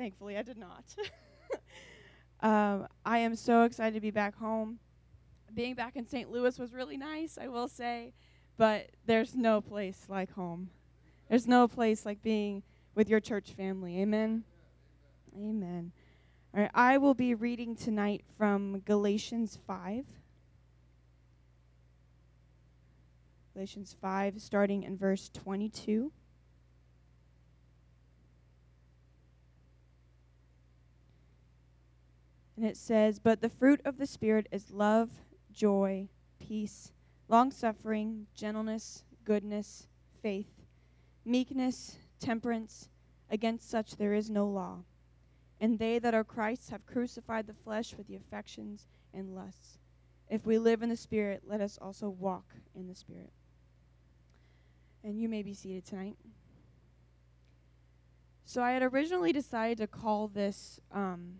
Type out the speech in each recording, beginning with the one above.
Thankfully, I did not. um, I am so excited to be back home. Being back in St. Louis was really nice, I will say, but there's no place like home. There's no place like being with your church family. Amen. Amen. All right, I will be reading tonight from Galatians 5. Galatians 5, starting in verse 22. And it says, But the fruit of the Spirit is love, joy, peace, long suffering, gentleness, goodness, faith, meekness, temperance. Against such there is no law. And they that are Christ's have crucified the flesh with the affections and lusts. If we live in the Spirit, let us also walk in the Spirit. And you may be seated tonight. So I had originally decided to call this, um,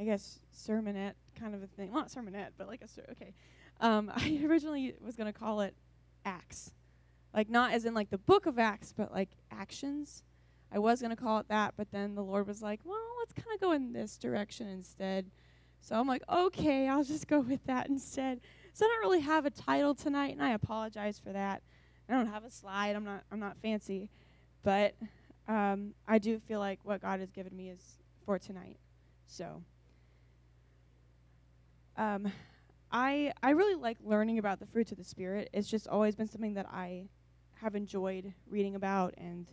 I guess, sermonette kind of a thing. Well, not sermonette, but like a ser- okay. Um, I originally was to call it Acts, like not as in like the book of Acts, but like actions. I was to call it that, but then the Lord was like, well, let's kind of go in this direction instead. So I'm like, okay, I'll just go with that instead. So I don't really have a title tonight, and I apologize for that. I don't have a slide. I'm not. I'm not fancy, but um, I do feel like what God has given me is for tonight. So um, I I really like learning about the fruits of the spirit. It's just always been something that I have enjoyed reading about and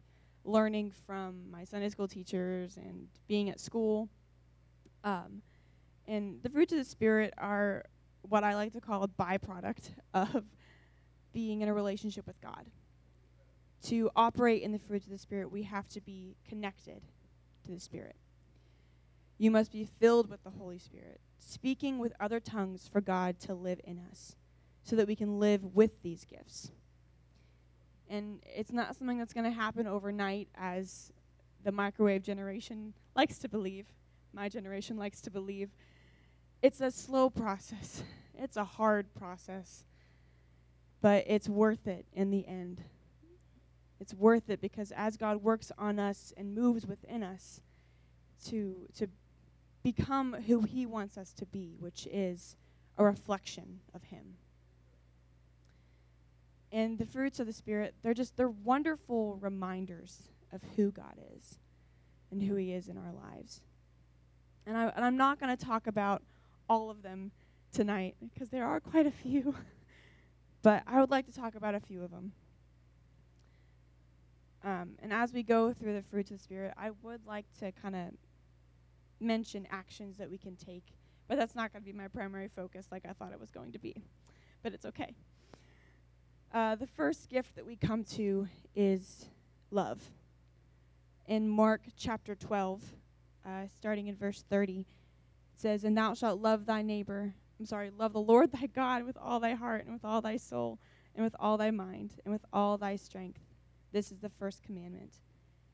learning from my Sunday school teachers and being at school. Um, and the fruits of the Spirit are what I like to call a byproduct of being in a relationship with God. To operate in the fruits of the Spirit, we have to be connected to the Spirit. You must be filled with the Holy Spirit, speaking with other tongues for God to live in us, so that we can live with these gifts. And it's not something that's going to happen overnight, as the microwave generation likes to believe. My generation likes to believe. It's a slow process, it's a hard process, but it's worth it in the end. It's worth it because as God works on us and moves within us to, to become who He wants us to be, which is a reflection of Him. And the fruits of the spirit they're just they're wonderful reminders of who god is and who he is in our lives. And, I, and i'm not going to talk about all of them tonight because there are quite a few but i would like to talk about a few of them um, and as we go through the fruits of the spirit i would like to kind of mention actions that we can take but that's not going to be my primary focus like i thought it was going to be but it's okay uh, the first gift that we come to is love. In Mark chapter 12, uh, starting in verse 30, it says, And thou shalt love thy neighbor, I'm sorry, love the Lord thy God with all thy heart, and with all thy soul, and with all thy mind, and with all thy strength. This is the first commandment.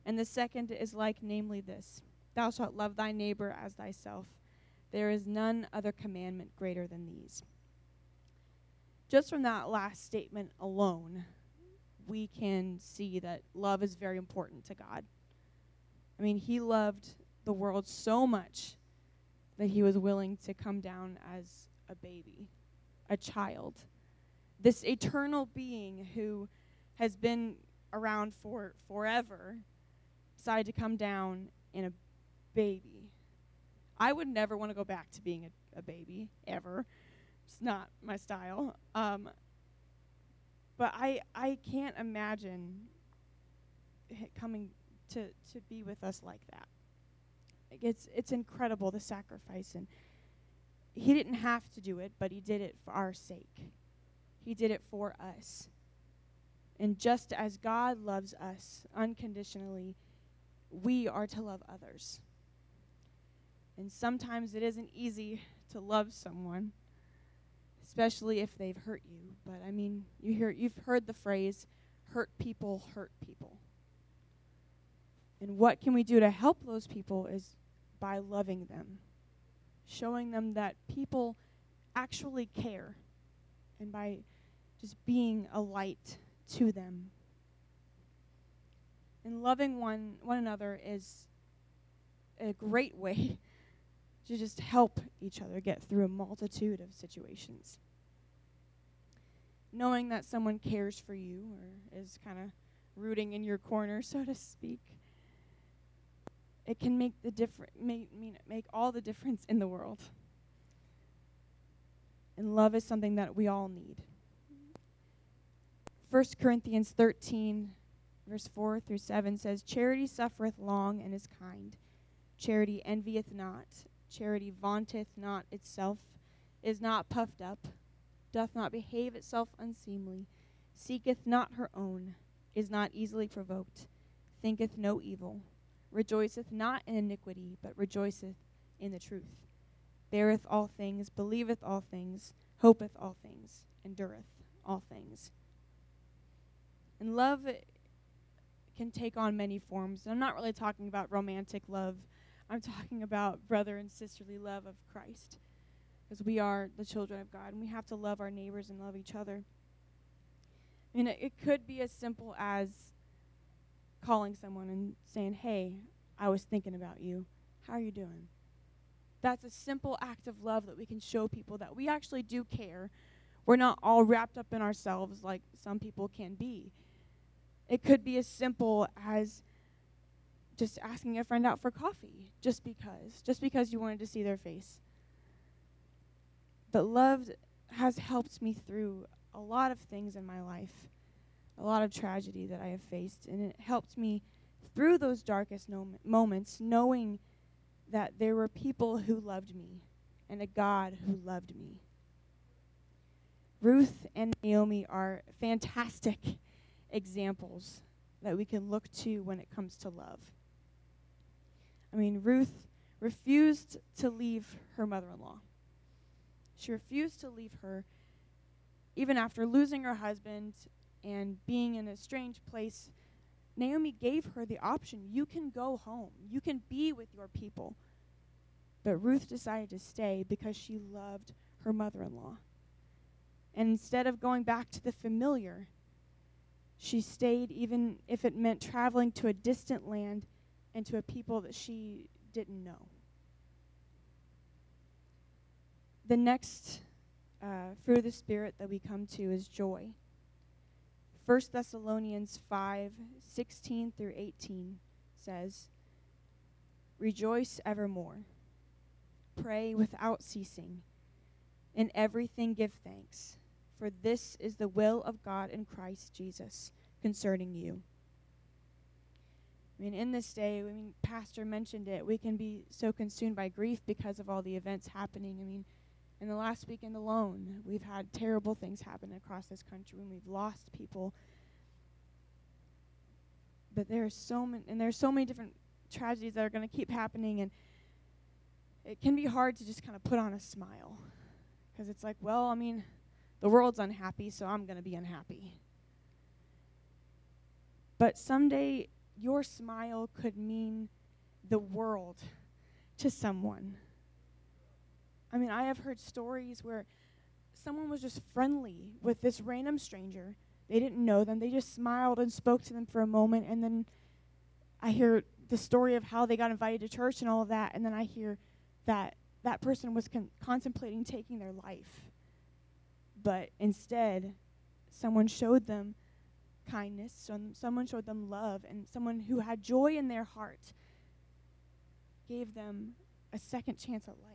And the second is like, namely, this Thou shalt love thy neighbor as thyself. There is none other commandment greater than these just from that last statement alone, we can see that love is very important to God. I mean, He loved the world so much that He was willing to come down as a baby, a child. This eternal being who has been around for forever decided to come down in a baby. I would never want to go back to being a, a baby, ever. It's not my style. Um, but I I can't imagine coming to to be with us like that. It's it's incredible the sacrifice and he didn't have to do it, but he did it for our sake. He did it for us. And just as God loves us unconditionally, we are to love others. And sometimes it isn't easy to love someone especially if they've hurt you. But I mean, you hear you've heard the phrase hurt people hurt people. And what can we do to help those people is by loving them. Showing them that people actually care and by just being a light to them. And loving one one another is a great way to just help each other get through a multitude of situations. Knowing that someone cares for you or is kind of rooting in your corner, so to speak, it can make the difference make make all the difference in the world. And love is something that we all need. 1 Corinthians 13 verse 4 through 7 says charity suffereth long and is kind. Charity envieth not. Charity vaunteth not itself, is not puffed up, doth not behave itself unseemly, seeketh not her own, is not easily provoked, thinketh no evil rejoiceth not in iniquity, but rejoiceth in the truth, beareth all things, believeth all things, hopeth all things, endureth all things. And love can take on many forms. And I'm not really talking about romantic love. I'm talking about brother and sisterly love of Christ. Because we are the children of God and we have to love our neighbors and love each other. I mean, it, it could be as simple as calling someone and saying, Hey, I was thinking about you. How are you doing? That's a simple act of love that we can show people that we actually do care. We're not all wrapped up in ourselves like some people can be. It could be as simple as just asking a friend out for coffee just because, just because you wanted to see their face. But love has helped me through a lot of things in my life a lot of tragedy that I have faced, and it helped me through those darkest no- moments, knowing that there were people who loved me and a God who loved me. Ruth and Naomi are fantastic examples that we can look to when it comes to love. I mean, Ruth refused to leave her mother in law. She refused to leave her even after losing her husband and being in a strange place, Naomi gave her the option you can go home, you can be with your people. But Ruth decided to stay because she loved her mother in law. And instead of going back to the familiar, she stayed even if it meant traveling to a distant land and to a people that she didn't know. The next uh, fruit of the Spirit that we come to is joy. 1 Thessalonians 5 16 through 18 says, Rejoice evermore, pray without ceasing, in everything give thanks, for this is the will of God in Christ Jesus concerning you. I mean, in this day, I mean, Pastor mentioned it, we can be so consumed by grief because of all the events happening. I mean, in the last weekend alone, we've had terrible things happen across this country and we've lost people. But there are so many, and there's so many different tragedies that are going to keep happening, and it can be hard to just kind of put on a smile because it's like, well, I mean, the world's unhappy, so I'm going to be unhappy. But someday, your smile could mean the world to someone. I mean, I have heard stories where someone was just friendly with this random stranger. They didn't know them. They just smiled and spoke to them for a moment. And then I hear the story of how they got invited to church and all of that. And then I hear that that person was con- contemplating taking their life. But instead, someone showed them kindness, some, someone showed them love, and someone who had joy in their heart gave them a second chance at life.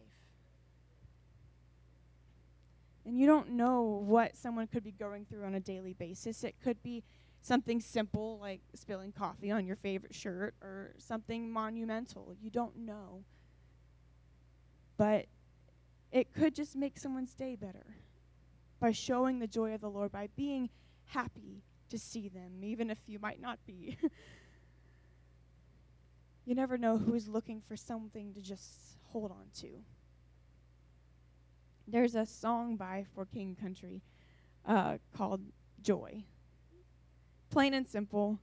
And you don't know what someone could be going through on a daily basis. It could be something simple like spilling coffee on your favorite shirt or something monumental. You don't know. But it could just make someone's day better by showing the joy of the Lord, by being happy to see them, even if you might not be. you never know who is looking for something to just hold on to there's a song by For King Country uh, called Joy. Plain and simple.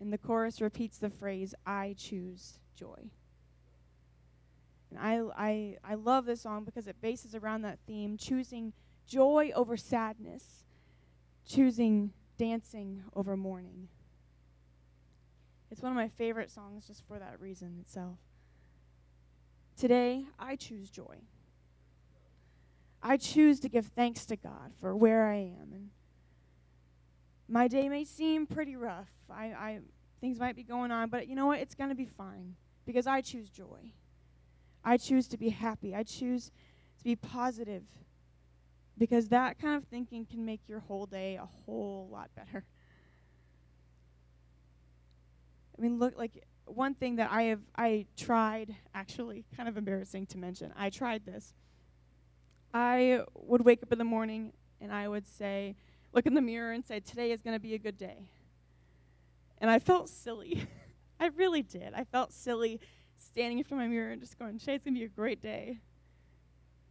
And the chorus repeats the phrase, I choose joy. And I, I, I love this song because it bases around that theme, choosing joy over sadness, choosing dancing over mourning. It's one of my favorite songs just for that reason itself. Today, I choose joy. I choose to give thanks to God for where I am. And my day may seem pretty rough. I, I things might be going on, but you know what? It's going to be fine because I choose joy. I choose to be happy. I choose to be positive because that kind of thinking can make your whole day a whole lot better. I mean, look like one thing that I have I tried actually kind of embarrassing to mention. I tried this. I would wake up in the morning and I would say, look in the mirror and say, today is going to be a good day. And I felt silly. I really did. I felt silly standing in front of my mirror and just going, today's going to be a great day.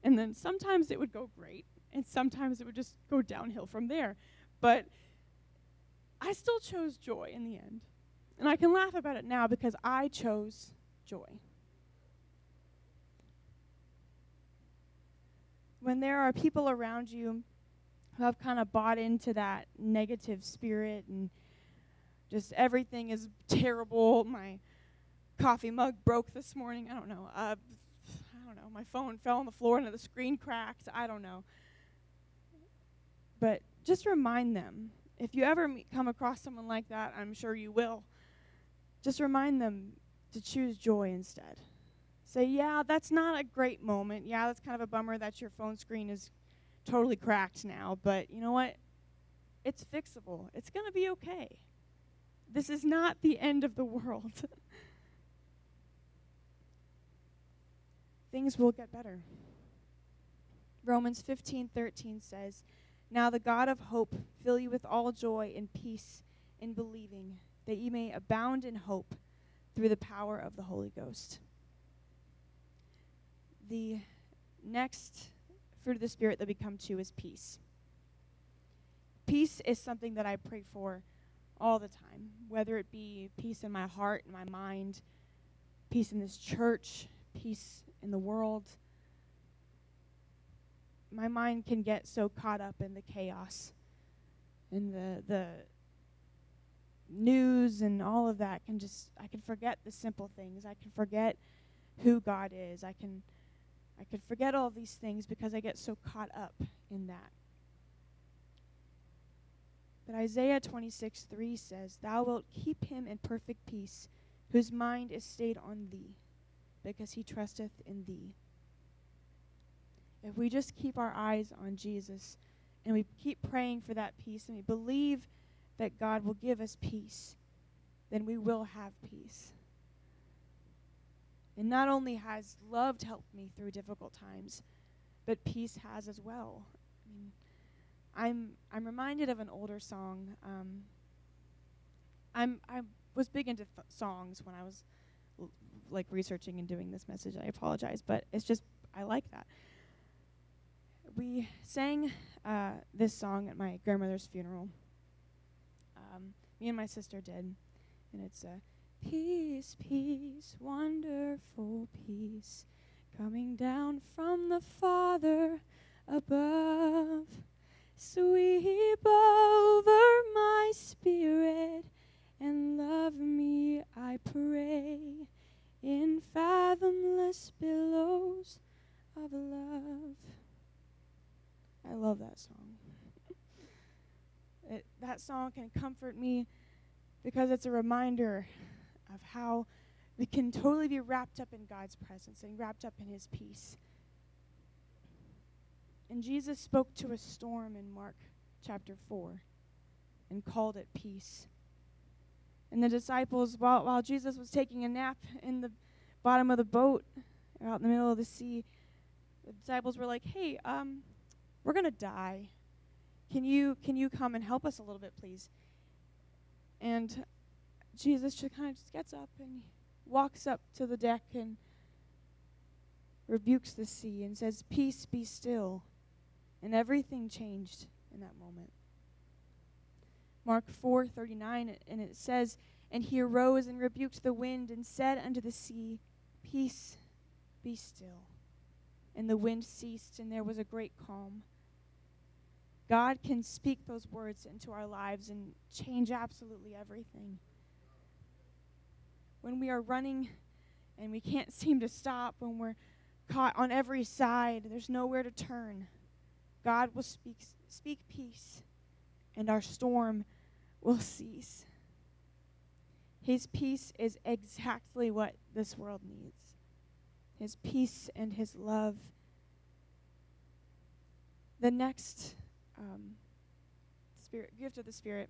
And then sometimes it would go great, and sometimes it would just go downhill from there. But I still chose joy in the end. And I can laugh about it now because I chose joy. when there are people around you who have kind of bought into that negative spirit and just everything is terrible. My coffee mug broke this morning. I don't know. Uh, I don't know. My phone fell on the floor and the screen cracked. I don't know. But just remind them. If you ever meet, come across someone like that, I'm sure you will. Just remind them to choose joy instead. Say, yeah, that's not a great moment. Yeah, that's kind of a bummer that your phone screen is totally cracked now, but you know what? It's fixable. It's going to be okay. This is not the end of the world. Things will get better. Romans 15:13 says, "Now the God of hope fill you with all joy and peace in believing, that ye may abound in hope through the power of the Holy Ghost." the next fruit of the Spirit that we come to is peace. Peace is something that I pray for all the time, whether it be peace in my heart and my mind, peace in this church, peace in the world. My mind can get so caught up in the chaos and the the news and all of that can just I can forget the simple things. I can forget who God is. I can I could forget all these things because I get so caught up in that. But Isaiah 26, 3 says, Thou wilt keep him in perfect peace, whose mind is stayed on thee, because he trusteth in thee. If we just keep our eyes on Jesus and we keep praying for that peace and we believe that God will give us peace, then we will have peace. And not only has love helped me through difficult times, but peace has as well. I mean, I'm I'm reminded of an older song. Um, I'm I was big into th- songs when I was l- like researching and doing this message. I apologize, but it's just I like that. We sang uh, this song at my grandmother's funeral. Um, me and my sister did, and it's uh, Peace, peace, wonderful peace, coming down from the Father above. Sweep over my spirit and love me, I pray, in fathomless billows of love. I love that song. It, that song can comfort me because it's a reminder of how we can totally be wrapped up in God's presence and wrapped up in his peace. And Jesus spoke to a storm in Mark chapter 4 and called it peace. And the disciples, while, while Jesus was taking a nap in the bottom of the boat out in the middle of the sea, the disciples were like, hey, um, we're going to die. Can you, can you come and help us a little bit, please? And Jesus just kind of just gets up and walks up to the deck and rebukes the sea and says, Peace be still. And everything changed in that moment. Mark 4:39 and it says, "And he arose and rebuked the wind and said unto the sea, Peace, be still." And the wind ceased and there was a great calm. God can speak those words into our lives and change absolutely everything when we are running and we can't seem to stop when we're caught on every side. There's nowhere to turn. God will speak, speak peace, and our storm will cease. His peace is exactly what this world needs His peace and His love. The next um, spirit, gift of the Spirit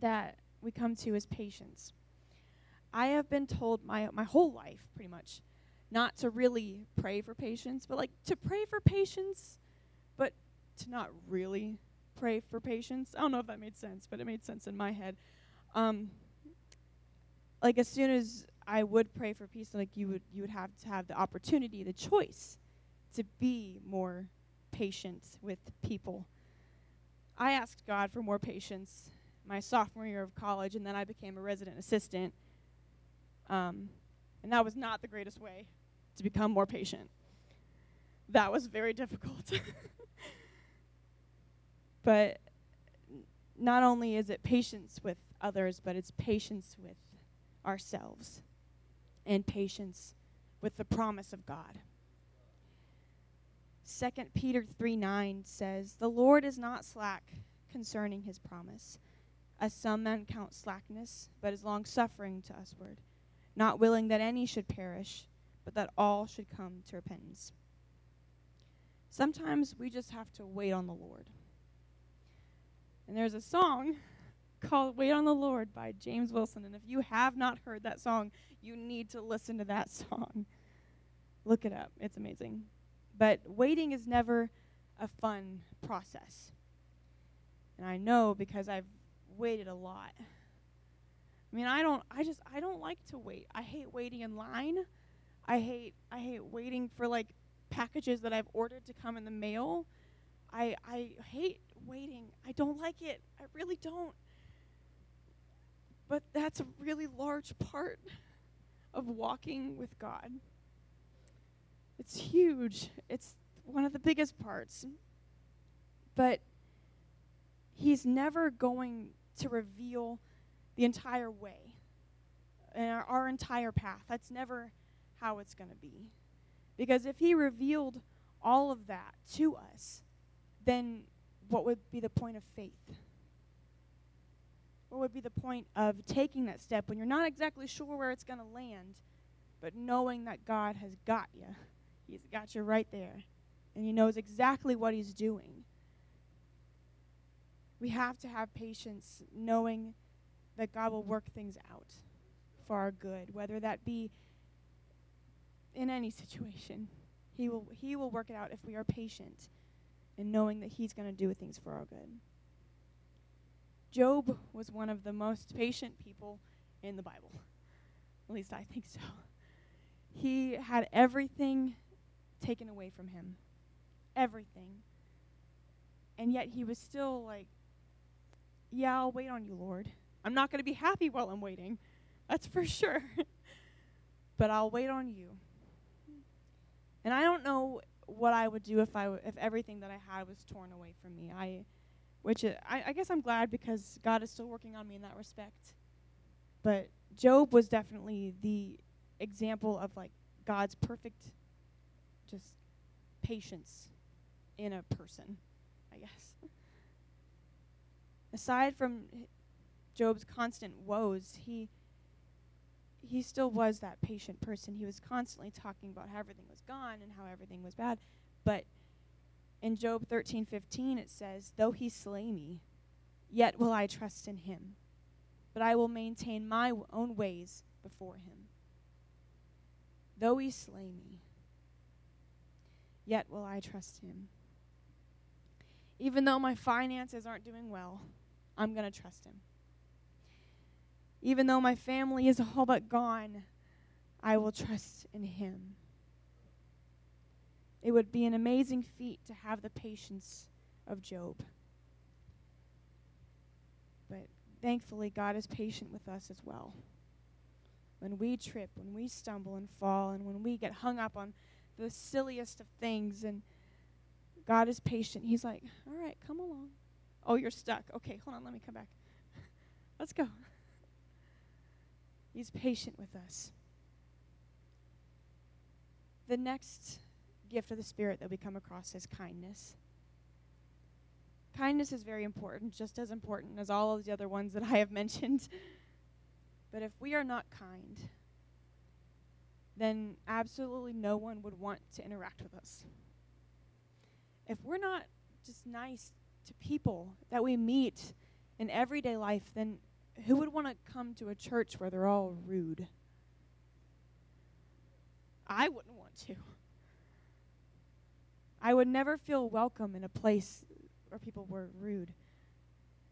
that we come to is patience. I have been told my my whole life, pretty much, not to really pray for patience, but like to pray for patience, but to not really pray for patience. I don't know if that made sense, but it made sense in my head. Um, like as soon as I would pray for peace, like you would you would have to have the opportunity, the choice to be more patient with people. I asked God for more patience my sophomore year of college, and then I became a resident assistant. Um, and that was not the greatest way to become more patient. That was very difficult. but not only is it patience with others, but it's patience with ourselves and patience with the promise of God. 2 Peter 3 9 says, The Lord is not slack concerning his promise, as some men count slackness, but is long suffering to usward, not willing that any should perish, but that all should come to repentance. Sometimes we just have to wait on the Lord. And there's a song called Wait on the Lord by James Wilson. And if you have not heard that song, you need to listen to that song. Look it up, it's amazing. But waiting is never a fun process. And I know because I've waited a lot. I mean, I don't I just I don't like to wait. I hate waiting in line. I hate I hate waiting for like packages that I've ordered to come in the mail. I I hate waiting. I don't like it. I really don't. But that's a really large part of walking with God. It's huge. It's one of the biggest parts. But He's never going to reveal the entire way and our, our entire path. That's never how it's going to be. Because if He revealed all of that to us, then what would be the point of faith? what would be the point of taking that step when you're not exactly sure where it's going to land, but knowing that God has got you? He's got you right there, and He knows exactly what He's doing. We have to have patience, knowing that God will work things out for our good, whether that be in any situation. He will, he will work it out if we are patient and knowing that He's going to do things for our good. Job was one of the most patient people in the Bible. At least I think so. He had everything taken away from him. Everything. And yet he was still like, Yeah, I'll wait on you, Lord. I'm not going to be happy while I'm waiting. That's for sure. but I'll wait on you. And I don't know what I would do if I w- if everything that I had was torn away from me. I which is, I, I guess I'm glad because God is still working on me in that respect. But Job was definitely the example of like God's perfect just patience in a person, I guess. Aside from Job's constant woes, he he still was that patient person. He was constantly talking about how everything was gone and how everything was bad, but in Job 13:15 it says, "Though he slay me, yet will I trust in him, but I will maintain my own ways before him. Though he slay me, yet will I trust him. Even though my finances aren't doing well, I'm going to trust him. Even though my family is all but gone, I will trust in him. It would be an amazing feat to have the patience of Job. But thankfully, God is patient with us as well. When we trip, when we stumble and fall, and when we get hung up on the silliest of things, and God is patient, He's like, All right, come along. Oh, you're stuck. Okay, hold on, let me come back. Let's go. He's patient with us. the next gift of the Spirit that we come across is kindness. Kindness is very important, just as important as all of the other ones that I have mentioned. but if we are not kind, then absolutely no one would want to interact with us. If we're not just nice to people that we meet in everyday life, then who would want to come to a church where they're all rude? I wouldn't want to. I would never feel welcome in a place where people were rude.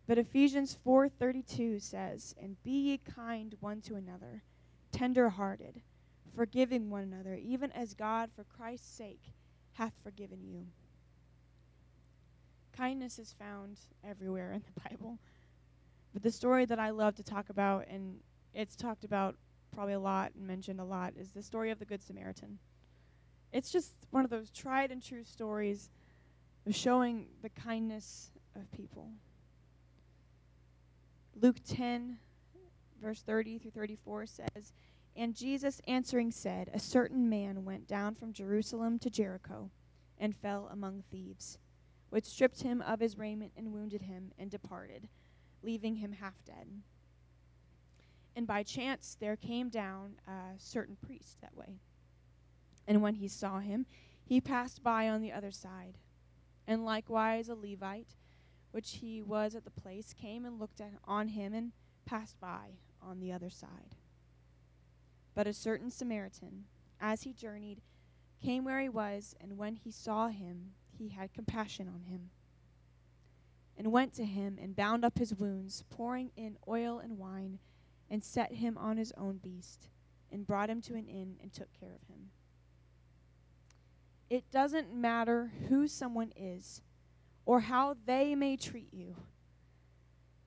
But Ephesians 4:32 says, "And be ye kind one to another, tender-hearted, forgiving one another, even as God for Christ's sake hath forgiven you." Kindness is found everywhere in the Bible. But the story that I love to talk about, and it's talked about probably a lot and mentioned a lot, is the story of the Good Samaritan. It's just one of those tried and true stories of showing the kindness of people. Luke 10, verse 30 through 34 says, And Jesus answering said, A certain man went down from Jerusalem to Jericho and fell among thieves, which stripped him of his raiment and wounded him and departed, leaving him half dead. And by chance there came down a certain priest that way. And when he saw him, he passed by on the other side. And likewise a Levite, which he was at the place, came and looked at, on him and passed by on the other side. But a certain Samaritan, as he journeyed, came where he was, and when he saw him, he had compassion on him, and went to him and bound up his wounds, pouring in oil and wine, and set him on his own beast, and brought him to an inn and took care of him. It doesn't matter who someone is or how they may treat you.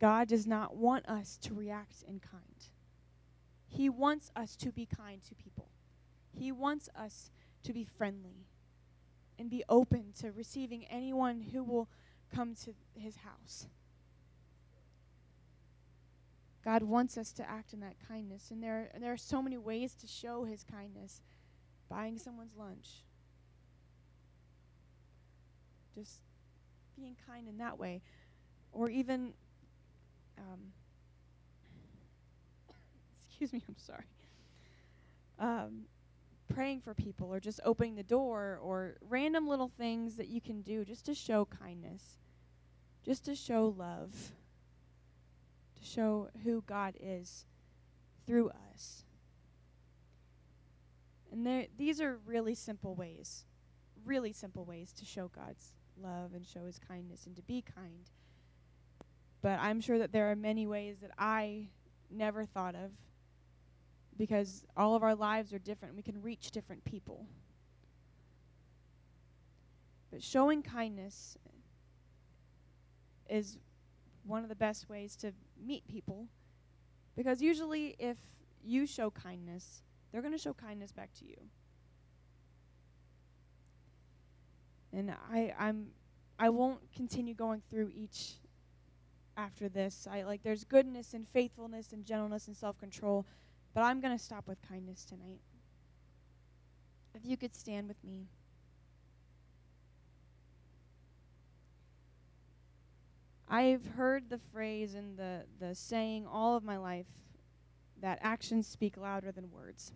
God does not want us to react in kind. He wants us to be kind to people. He wants us to be friendly and be open to receiving anyone who will come to his house. God wants us to act in that kindness, and there, and there are so many ways to show his kindness. Buying someone's lunch, just being kind in that way. Or even, um, excuse me, I'm sorry. Um, praying for people or just opening the door or random little things that you can do just to show kindness, just to show love, to show who God is through us. And there, these are really simple ways, really simple ways to show God's love and show his kindness and to be kind. But I'm sure that there are many ways that I never thought of because all of our lives are different. We can reach different people. But showing kindness is one of the best ways to meet people because usually if you show kindness, they're going to show kindness back to you. And I I'm I won't continue going through each after this. I like there's goodness and faithfulness and gentleness and self-control, but I'm going to stop with kindness tonight. If you could stand with me. I've heard the phrase and the, the saying all of my life that actions speak louder than words.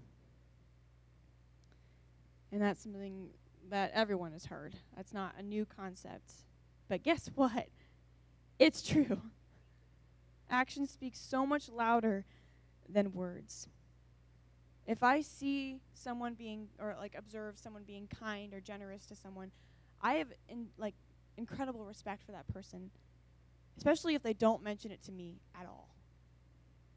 And that's something that everyone has heard. That's not a new concept. But guess what? It's true. Actions speak so much louder than words. If I see someone being or like observe someone being kind or generous to someone, I have in, like incredible respect for that person, especially if they don't mention it to me at all.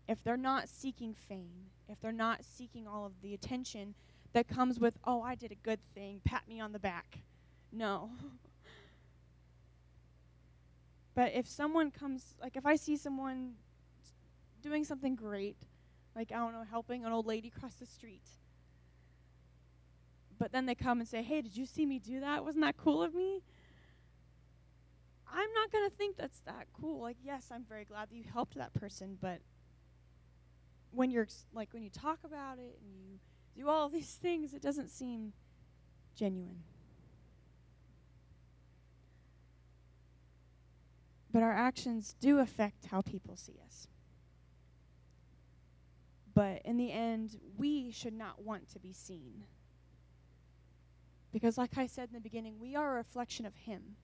If they're not seeking fame, if they're not seeking all of the attention that comes with, oh, I did a good thing, pat me on the back. No. but if someone comes, like if I see someone doing something great, like, I don't know, helping an old lady cross the street, but then they come and say, hey, did you see me do that? Wasn't that cool of me? I'm not going to think that's that cool. Like, yes, I'm very glad that you helped that person, but when you're like when you talk about it and you do all these things, it doesn't seem genuine. But our actions do affect how people see us. But in the end, we should not want to be seen. Because, like I said in the beginning, we are a reflection of Him.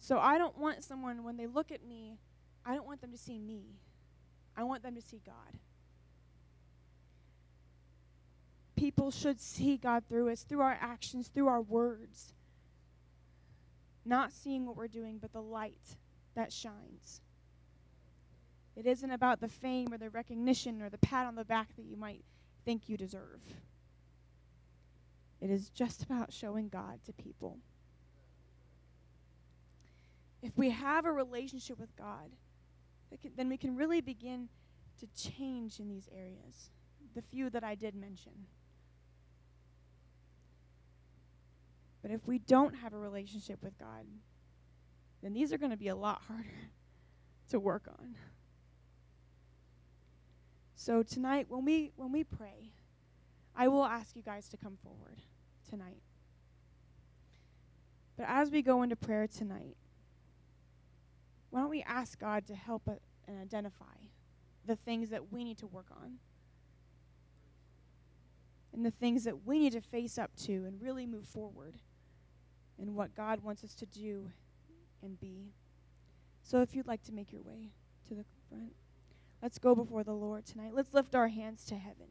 So I don't want someone, when they look at me, I don't want them to see me. I want them to see God. People should see God through us, through our actions, through our words. Not seeing what we're doing, but the light that shines. It isn't about the fame or the recognition or the pat on the back that you might think you deserve. It is just about showing God to people. If we have a relationship with God, then we can really begin to change in these areas, the few that I did mention. But if we don't have a relationship with God, then these are going to be a lot harder to work on. So tonight when we when we pray, I will ask you guys to come forward tonight. But as we go into prayer tonight, why don't we ask God to help us and identify the things that we need to work on? And the things that we need to face up to and really move forward in what God wants us to do and be. So if you'd like to make your way to the front, let's go before the Lord tonight. Let's lift our hands to heaven.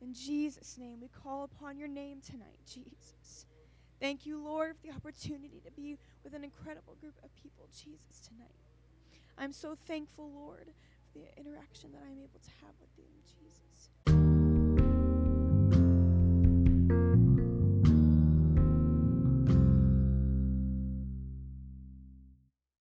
In Jesus' name, we call upon your name tonight, Jesus. Thank you, Lord, for the opportunity to be with an incredible group of people, Jesus, tonight. I'm so thankful, Lord, for the interaction that I'm able to have with them, Jesus.